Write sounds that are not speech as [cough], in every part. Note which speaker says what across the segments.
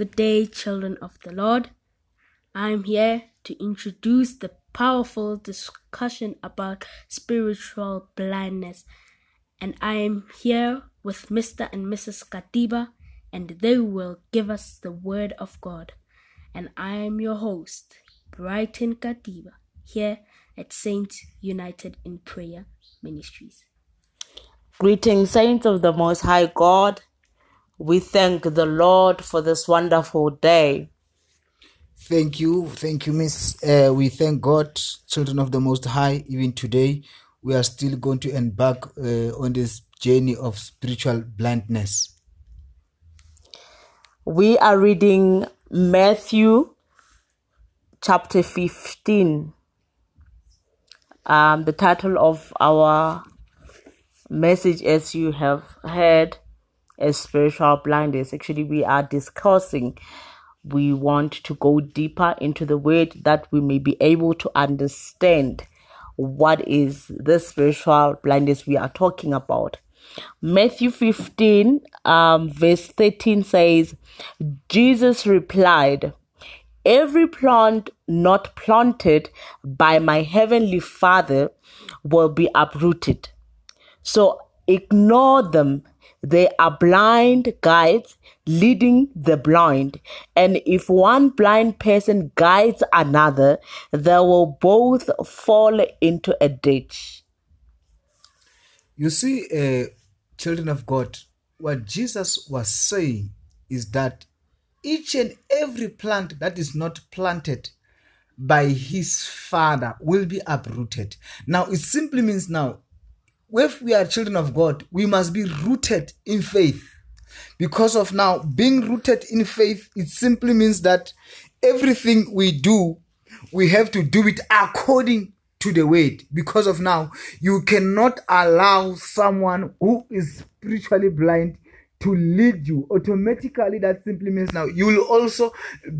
Speaker 1: Good day, children of the Lord. I'm here to introduce the powerful discussion about spiritual blindness, and I am here with Mr. and Mrs. Katiba, and they will give us the Word of God. And I am your host, Brighton Katiba, here at Saints United in Prayer Ministries.
Speaker 2: Greetings, saints of the Most High God. We thank the Lord for this wonderful day.
Speaker 3: Thank you. Thank you, Miss. Uh, we thank God, children of the Most High, even today. We are still going to embark uh, on this journey of spiritual blindness.
Speaker 2: We are reading Matthew chapter 15. Um, the title of our message, as you have heard, is spiritual blindness. Actually, we are discussing. We want to go deeper into the word that we may be able to understand what is the spiritual blindness we are talking about. Matthew 15, um, verse 13 says, Jesus replied, Every plant not planted by my heavenly Father will be uprooted. So ignore them. They are blind guides leading the blind. And if one blind person guides another, they will both fall into a ditch.
Speaker 3: You see, uh, children of God, what Jesus was saying is that each and every plant that is not planted by his father will be uprooted. Now, it simply means now, if we are children of God, we must be rooted in faith. Because of now being rooted in faith, it simply means that everything we do, we have to do it according to the word. Because of now, you cannot allow someone who is spiritually blind to lead you. Automatically that simply means now you will also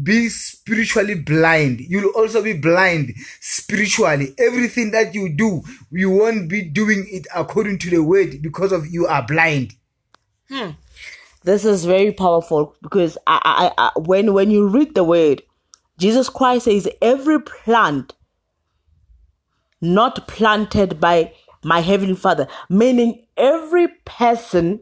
Speaker 3: be spiritually blind. You'll also be blind spiritually. Everything that you do you won't be doing it according to the word because of you are blind.
Speaker 2: Hmm. this is very powerful because I, I, I, when when you read the word jesus christ says every plant not planted by my heavenly father meaning every person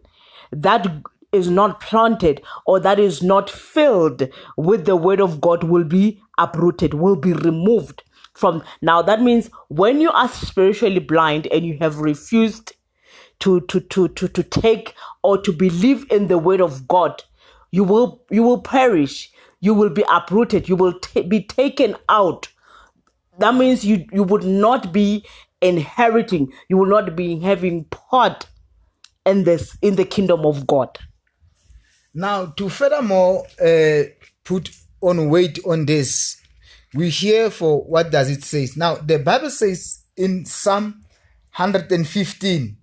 Speaker 2: that is not planted or that is not filled with the word of God will be uprooted, will be removed from. Now, that means when you are spiritually blind and you have refused to, to, to, to, to take or to believe in the word of God, you will, you will perish. You will be uprooted. You will t- be taken out. That means you, you would not be inheriting. You will not be having part in this in the kingdom of God.
Speaker 3: Now, to furthermore uh, put on weight on this, we hear for what does it say? Now, the Bible says in Psalm 115,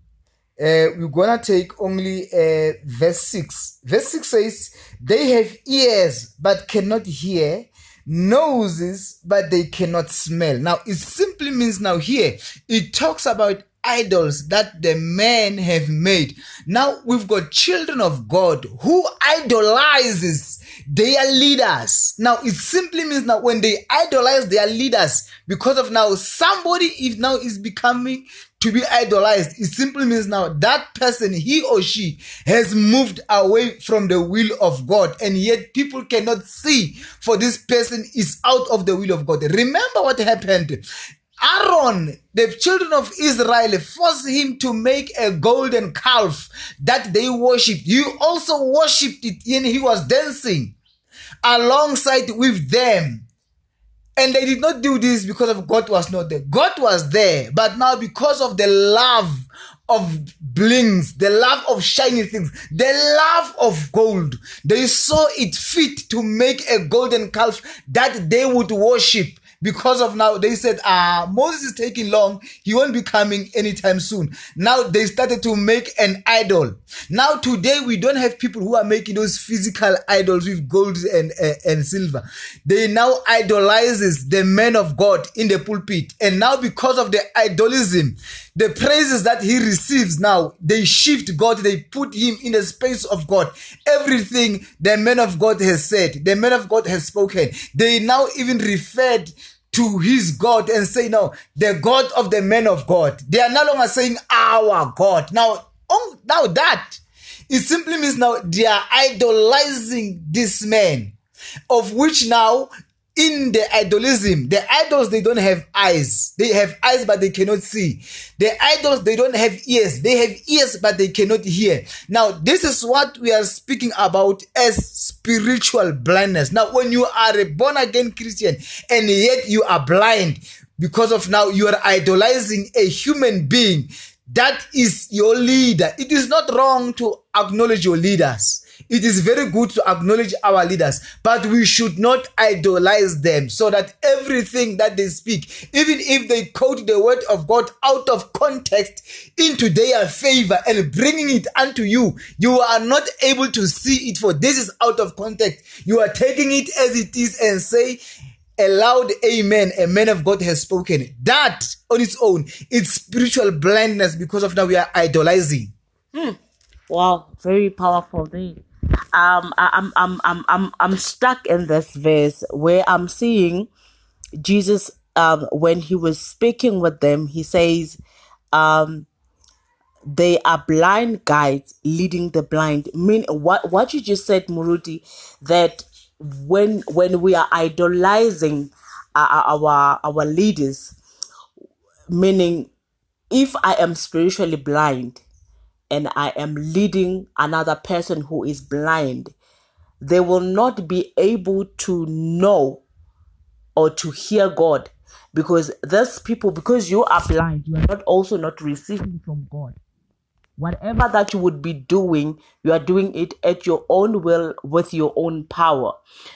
Speaker 3: uh, we're gonna take only uh, verse 6. Verse 6 says, They have ears but cannot hear, noses but they cannot smell. Now, it simply means now here, it talks about idols that the men have made. Now we've got children of God who idolizes their leaders. Now it simply means that when they idolize their leaders, because of now somebody if now is becoming to be idolized. It simply means now that person, he or she has moved away from the will of God and yet people cannot see for this person is out of the will of God. Remember what happened Aaron, the children of Israel, forced him to make a golden calf that they worshipped. He also worshipped it and he was dancing alongside with them. And they did not do this because of God was not there. God was there, but now because of the love of blings, the love of shiny things, the love of gold, they saw it fit to make a golden calf that they would worship because of now they said ah moses is taking long. He won't be coming anytime soon. Now they started to make an idol. Now today we don't have people who are making those physical idols with gold and uh, and silver. They now idolizes the man of god in the pulpit. And now because of the idolism the praises that he receives now, they shift God, they put him in the space of God. Everything the man of God has said, the man of God has spoken, they now even referred to his God and say, no, the God of the man of God. They are no longer saying our God. Now, oh, now that it simply means now they are idolizing this man, of which now in the idolism, the idols they don't have eyes. They have eyes but they cannot see. The idols they don't have ears. They have ears but they cannot hear. Now this is what we are speaking about as spiritual blindness. Now when you are a born again Christian and yet you are blind because of now you are idolizing a human being that is your leader. It is not wrong to acknowledge your leaders. It is very good to acknowledge our leaders, but we should not idolize them so that everything that they speak, even if they quote the word of God out of context into their favor and bringing it unto you, you are not able to see it for this is out of context. You are taking it as it is and say, a loud amen, a man of God has spoken. That on its own, it's spiritual blindness because of that we are idolizing.
Speaker 2: Hmm. Wow, very powerful thing. Um, I'm, I'm, I'm, I'm, I'm stuck in this verse where I'm seeing Jesus, um, when he was speaking with them, he says, um, they are blind guides leading the blind. Mean what what you just said, Muruti, that when when we are idolizing our, our leaders, meaning if I am spiritually blind, and I am leading another person who is blind, they will not be able to know or to hear God because those people, because you are blind, you are not also not receiving from God. Whatever that you would be doing, you are doing it at your own will with your own power.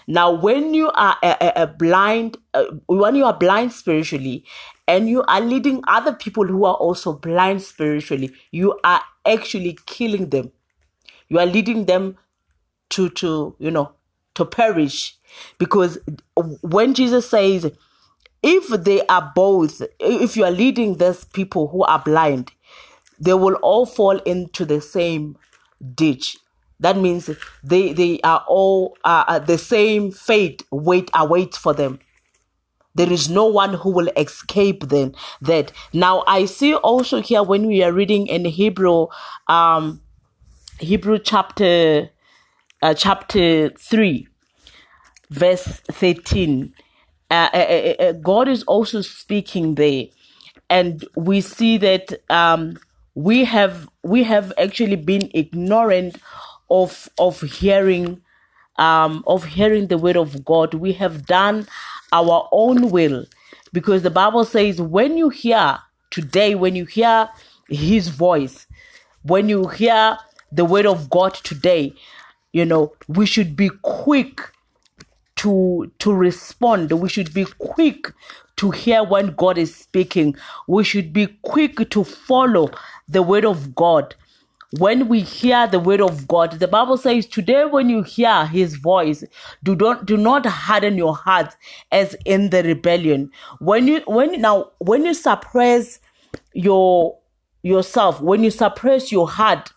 Speaker 2: Now, when you are a, a, a blind, uh, when you are blind spiritually, and you are leading other people who are also blind spiritually, you are actually killing them. You are leading them to to you know to perish because when Jesus says if they are both if you are leading these people who are blind they will all fall into the same ditch. That means they they are all uh, the same fate wait awaits for them. There is no one who will escape then that. Now i see also here when we are reading in hebrew um hebrew chapter uh, chapter 3 verse 13 uh, uh, uh, uh, god is also speaking there. And we see that um we have we have actually been ignorant of of hearing um of hearing the word of god. We have done our own will because the bible says when you hear today when you hear his voice when you hear the word of god today you know we should be quick to to respond. We should be quick to hear when god is speaking. We should be quick to follow the word of god when we hear the word of God, the Bible says, today when you hear his voice, do not do not harden your heart as in the rebellion. When you when now when you suppress your yourself, when you suppress your heart,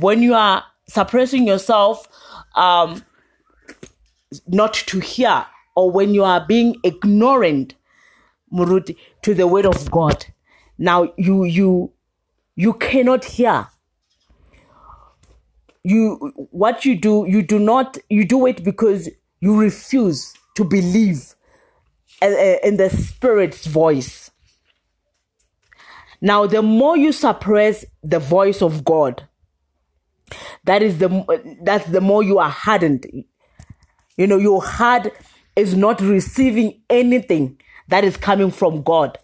Speaker 2: when you are suppressing yourself um not to hear, or when you are being ignorant, Muruti, to the word of God. Now you you you cannot hear. You what you do you do not you do it because you refuse to believe uh, uh, in the spirit's voice. Now the more you suppress the voice of god that is the that's the more you are hardened. You know your heart is not receiving anything that is coming from god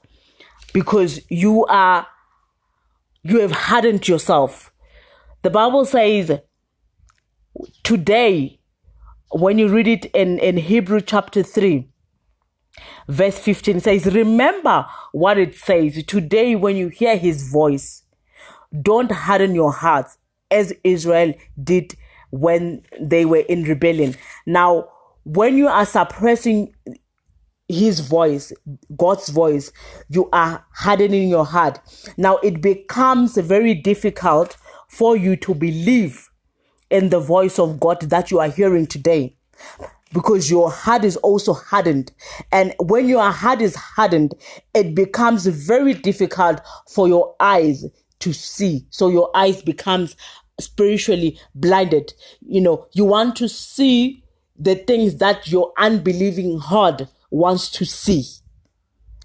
Speaker 2: because you are you have hardened yourself the bible says today, when you read it in, in Hebrew chapter 3, verse 15 says, Remember what it says. Today, when you hear his voice, don't harden your hearts as Israel did when they were in rebellion. Now, when you are suppressing his voice, God's voice, you are hardening your heart. Now it becomes very difficult for you to believe in the voice of God that you are hearing today because your heart is also hardened. And when your heart is hardened, it becomes very difficult for your eyes to see. So your eyes becomes spiritually blinded. You know, you want to see the things that your unbelieving heart wants to see.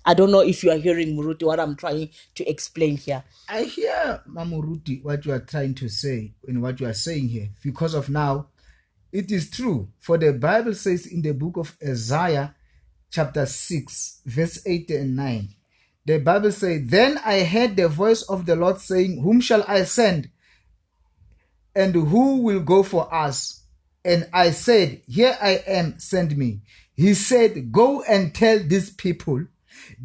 Speaker 2: I don't know if you are hearing Muruti what I'm trying to explain here.
Speaker 3: I hear Mamuruti what you are trying to say and what you are saying here. Because of now it is true. For the Bible says in the book of Isaiah chapter 6 verse 8 and 9 the Bible says then I heard the voice of the Lord saying whom shall I send? And who will go for us? And I said here I am send me he said go and tell these people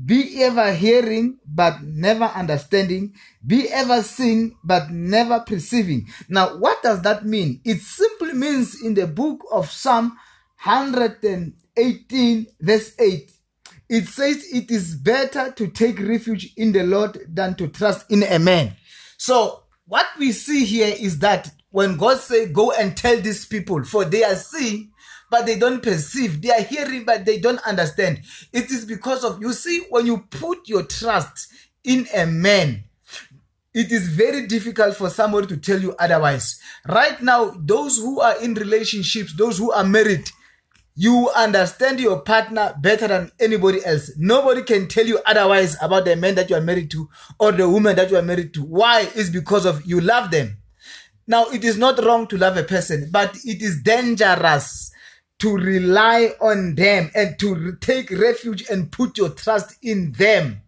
Speaker 3: be ever hearing, but never understanding. Be ever seeing, but never perceiving. Now, what does that mean? It simply means in the book of Psalm 118, verse 8, it says it is better to take refuge in the Lord than to trust in a man. So, what we see here is that when God say, go and tell these people, for they are seeing, but they don't perceive. They are hearing, but they don't understand. It is because of, you see, when you put your trust in a man, it is very difficult for somebody to tell you otherwise. Right now, those who are in relationships, those who are married, you understand your partner better than anybody else. Nobody can tell you otherwise about the man that you are married to or the woman that you are married to. Why? Is because of you love them. Now, it is not wrong to love a person, but it is dangerous to rely on them and to take refuge and put your trust in them.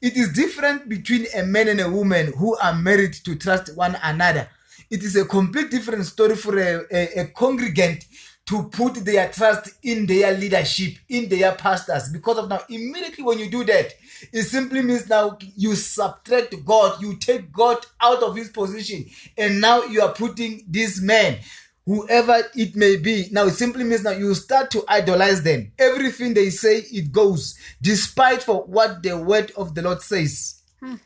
Speaker 3: It is different between a man and a woman who are married to trust one another. It is a complete different story for a, a, a congregant to put their trust in their leadership, in their pastors. Because of now, immediately when you do that, it simply means now you subtract God, you take God out of his position, and now you are putting this man whoever it may be. Now it simply means now you start to idolize them. Everything they say, it goes, despite for what the word of the Lord says. Hmm.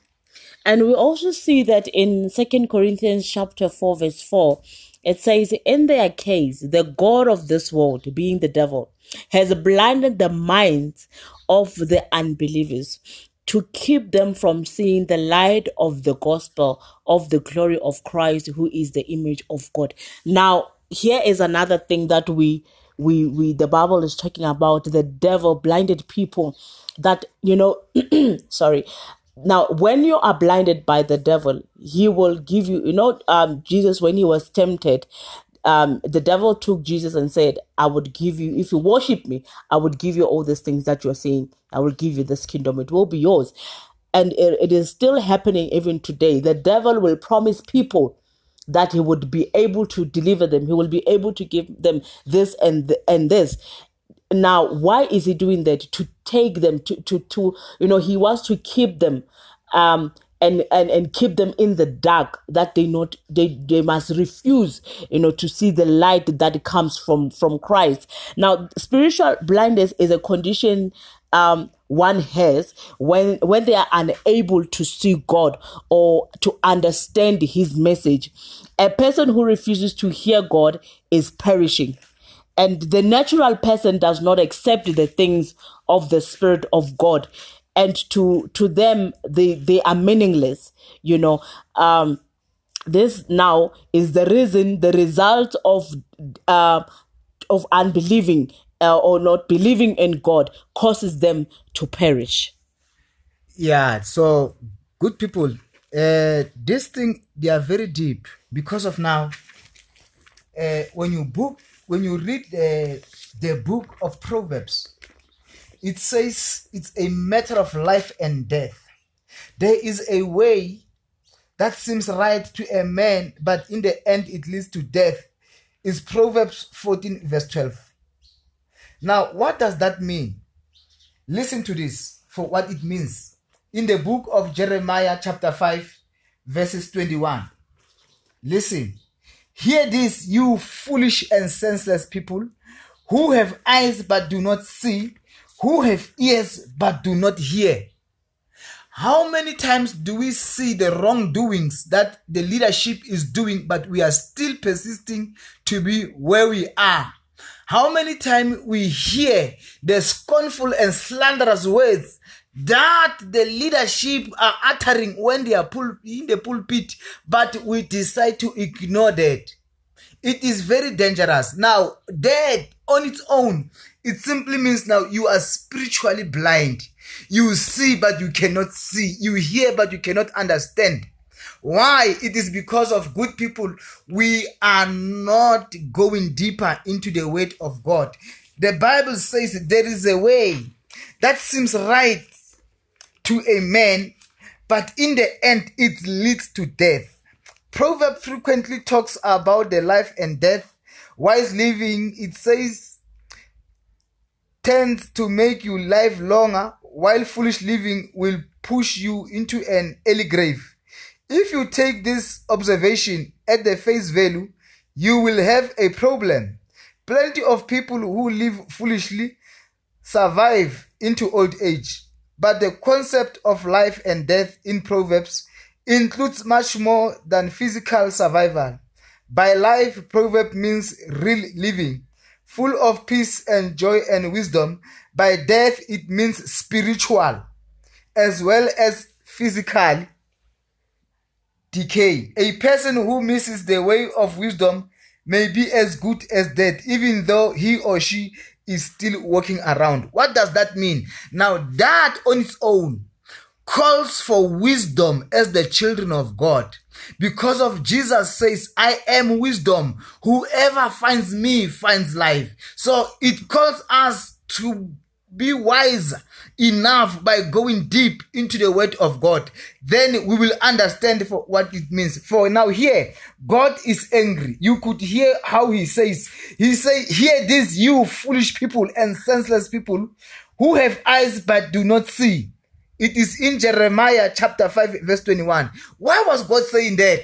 Speaker 2: And we also see that in Second Corinthians chapter 4, verse 4, it says, In their case, the God of this world, being the devil, has blinded the minds of the unbelievers to keep them from seeing the light of the gospel of the glory of Christ, who is the image of God. Now, here is another thing that we we we the bible is talking about the devil blinded people that you know [clears throat] sorry now when you are blinded by the devil he will give you you know um jesus when he was tempted um the devil took jesus and said i would give you if you worship me i would give you all these things that you're saying. I will give you this kingdom. It will be yours. And it, it is still happening even today. The devil will promise people that he would be able to deliver them. He will be able to give them this and th- and this. Now why is he doing that? To take them to to to you know he wants to keep them um and, and and keep them in the dark that they not they they must refuse you know to see the light that comes from from christ. Now spiritual blindness is a condition um one has when when they are unable to see god or to understand his message. A person who refuses to hear god is perishing. And the natural person does not accept the things of the spirit of god and to to them they they are meaningless you know um this now is the reason the result of uh of unbelieving uh, or not believing in god causes them to perish
Speaker 3: Yeah, so good people, uh, this thing they are very deep because of now. Uh, when you book, when you read the the book of Proverbs, it says it's a matter of life and death. There is a way that seems right to a man, but in the end it leads to death. Is Proverbs 14, verse 12. Now, what does that mean? Listen to this for what it means. In the book of Jeremiah, chapter 5, verses 21. Listen. Hear this, you foolish and senseless people who have eyes but do not see, who have ears but do not hear. How many times do we see the wrongdoings that the leadership is doing, but we are still persisting to be where we are? How many times we hear the scornful and slanderous words that the leadership are uttering when they are pul- in the pulpit, but we decide to ignore that. It is very dangerous. Now, that on its own, it simply means now you are spiritually blind. You see, but you cannot see. You hear, but you cannot understand. Why? It is because of good people. We are not going deeper into the word of God. The Bible says there is a way that seems right to a man, but in the end it leads to death. Proverb frequently talks about the life and death. Wise living, it says, tends to make you live longer, while foolish living will push you into an early grave. If you take this observation at the face value, you will have a problem. Plenty of people who live foolishly survive into old age. But the concept of life and death in Proverbs includes much more than physical survival. By life, proverb means real living, full of peace and joy and wisdom. By death, it means spiritual as well as physical decay. A person who misses the way of wisdom may be as good as dead, even though he or she is still walking around. What does that mean? Now, that on its own calls for wisdom as the children of God. Because of Jesus says, I am wisdom. Whoever finds me finds life. So it calls us to be wise enough by going deep into the word of God. Then we will understand for what it means. For now here, God is angry. You could hear how he says, he say, hear this, you foolish people and senseless people who have eyes but do not see. It is in Jeremiah chapter 5 verse 21. Why was God saying that?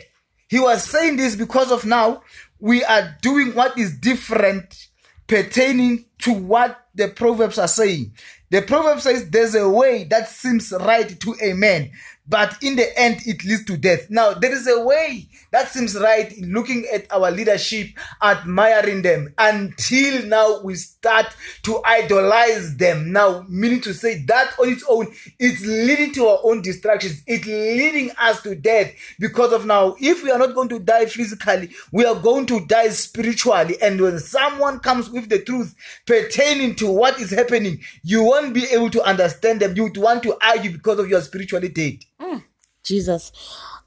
Speaker 3: He was saying this because of now we are doing what is different pertaining to what the proverbs are saying. The proverb says there's a way that seems right to a man, but in the end it leads to death. Now, there is a way that seems right in looking at our leadership, admiring them until now we start to idolize them. Now, meaning to say that on its own, it's leading to our own distractions. It's leading us to death because of now, if we are not going to die physically, we are going to die spiritually. And when someone comes with the truth pertaining to what is happening, you won't be able to understand them. You would want to argue because of your spirituality dead.
Speaker 2: Jesus.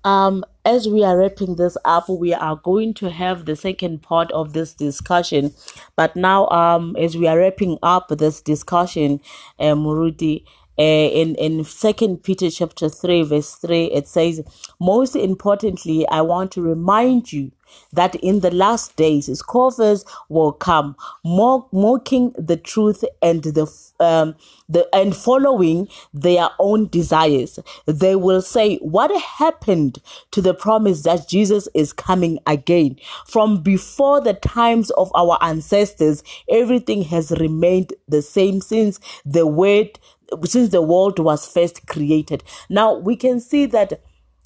Speaker 2: Um, as we are wrapping this up, we are going to have the second part of this discussion. But now, um, as we are wrapping up this discussion, um, Rudy, uh, in in Second Peter chapter three verse three, it says, "Most importantly, I want to remind you." that in the last days scoffers will come mocking the truth and the um the and following their own desires they will say what happened to the promise that Jesus is coming again from before the times of our ancestors everything has remained the same since the word since the world was first created. Now we can see that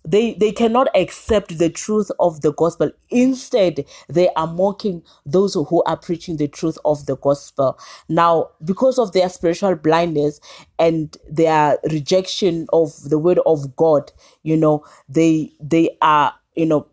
Speaker 2: they they cannot accept the truth of the gospel. Instead they are mocking those who are preaching the truth of the gospel. Now because of their spiritual blindness and their rejection of the word of god you know they they are you know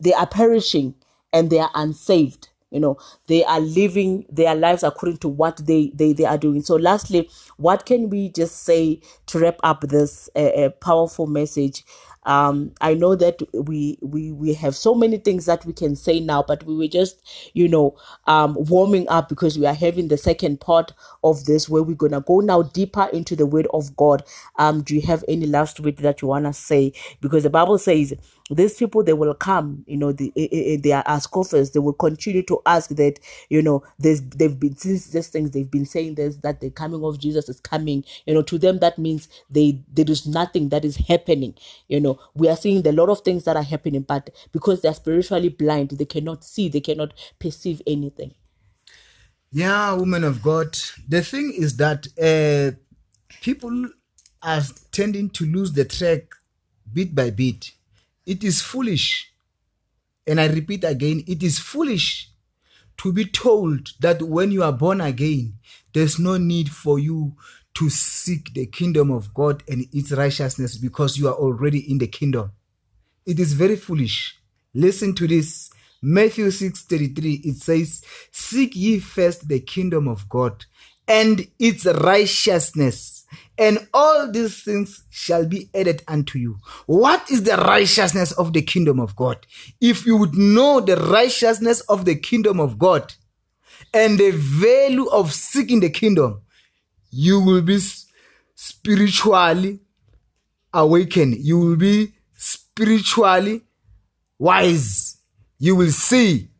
Speaker 2: they are perishing and they are unsaved you know they are living their lives according to what they they, they are doing so lastly what can we just say to wrap up this uh, uh, powerful message um, I know that we we we have so many things that we can say now, but we were just you know um, warming up because we are having the second part of this where we're gonna go now deeper into the Word of God. Um, do you have any last word that you wanna say? Because the Bible says these people they will come you know the, eh, eh, eh, they are scoffers they will continue to ask that you know there's they've been since these things they've been saying this that the coming of jesus is coming you know to them that means they there is nothing that is happening you know we are seeing a lot of things that are happening but because they're spiritually blind they cannot see they cannot perceive anything
Speaker 3: Yeah, woman of God. The thing is that uh, people are tending to lose the track bit by bit. It is foolish. And I repeat again, it is foolish to be told that when you are born again, there's no need for you to seek the kingdom of God and its righteousness because you are already in the kingdom. It is very foolish. Listen to this. Matthew 6:33 it says, "Seek ye first the kingdom of God and its righteousness, and all these things shall be added unto you." What is the righteousness of the kingdom of God? If you would know the righteousness of the kingdom of God and the value of seeking the kingdom, you will be spiritually awakened. You will be spiritually wise. You will see.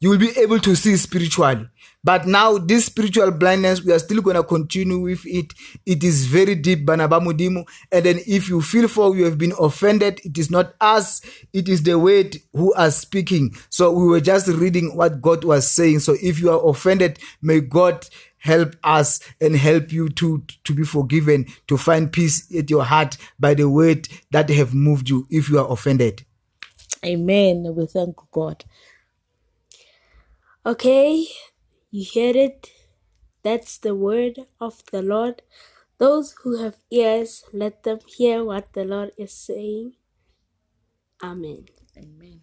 Speaker 3: You will be able to see spiritually. But now, this spiritual blindness, we are still going to continue with it. It is very deep, Banabamudimu. And then, if you feel for you have been offended, it is not us, it is the word who are speaking. So, we were just reading what God was saying. So, if you are offended, may God help us and help you to to be forgiven to find peace at your heart by the word that have moved you if you are offended
Speaker 2: Amen. We thank God.
Speaker 1: Okay, you heard it. That's the word of the Lord. Those who have ears, let them hear what the Lord is saying. Amen.
Speaker 2: Amen.